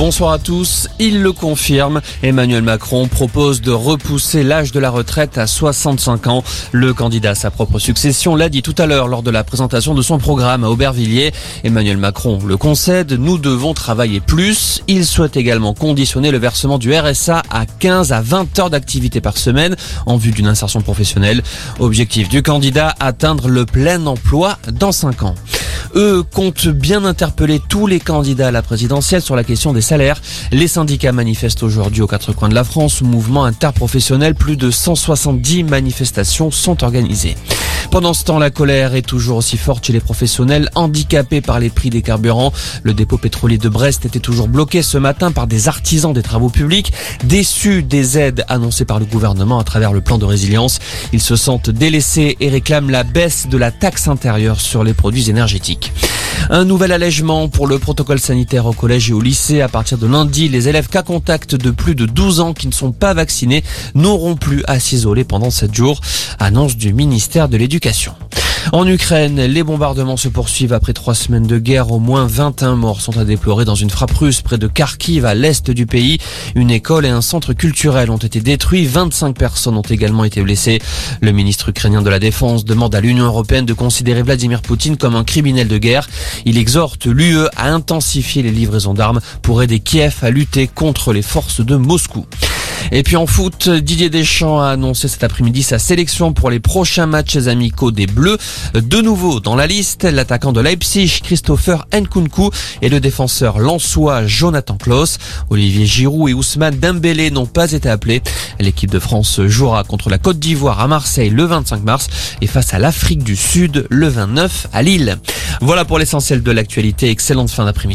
Bonsoir à tous. Il le confirme. Emmanuel Macron propose de repousser l'âge de la retraite à 65 ans. Le candidat à sa propre succession l'a dit tout à l'heure lors de la présentation de son programme à Aubervilliers. Emmanuel Macron le concède. Nous devons travailler plus. Il souhaite également conditionner le versement du RSA à 15 à 20 heures d'activité par semaine en vue d'une insertion professionnelle. Objectif du candidat, atteindre le plein emploi dans 5 ans. Eux comptent bien interpeller tous les candidats à la présidentielle sur la question des salaires. Les syndicats manifestent aujourd'hui aux quatre coins de la France, mouvement interprofessionnel, plus de 170 manifestations sont organisées. Pendant ce temps, la colère est toujours aussi forte chez les professionnels handicapés par les prix des carburants. Le dépôt pétrolier de Brest était toujours bloqué ce matin par des artisans des travaux publics, déçus des aides annoncées par le gouvernement à travers le plan de résilience. Ils se sentent délaissés et réclament la baisse de la taxe intérieure sur les produits énergétiques. Un nouvel allègement pour le protocole sanitaire au collège et au lycée. À partir de lundi, les élèves cas contact de plus de 12 ans qui ne sont pas vaccinés n'auront plus à s'isoler pendant 7 jours. Annonce du ministère de l'Éducation. En Ukraine, les bombardements se poursuivent après trois semaines de guerre. Au moins 21 morts sont à déplorer dans une frappe russe près de Kharkiv, à l'est du pays. Une école et un centre culturel ont été détruits. 25 personnes ont également été blessées. Le ministre ukrainien de la Défense demande à l'Union européenne de considérer Vladimir Poutine comme un criminel de guerre. Il exhorte l'UE à intensifier les livraisons d'armes pour aider Kiev à lutter contre les forces de Moscou. Et puis en foot, Didier Deschamps a annoncé cet après-midi sa sélection pour les prochains matchs amicaux des Bleus. De nouveau dans la liste, l'attaquant de Leipzig, Christopher Nkunku, et le défenseur lançois Jonathan Klaus. Olivier Giroud et Ousmane Dembélé n'ont pas été appelés. L'équipe de France jouera contre la Côte d'Ivoire à Marseille le 25 mars et face à l'Afrique du Sud le 29 à Lille. Voilà pour l'essentiel de l'actualité. Excellente fin d'après-midi.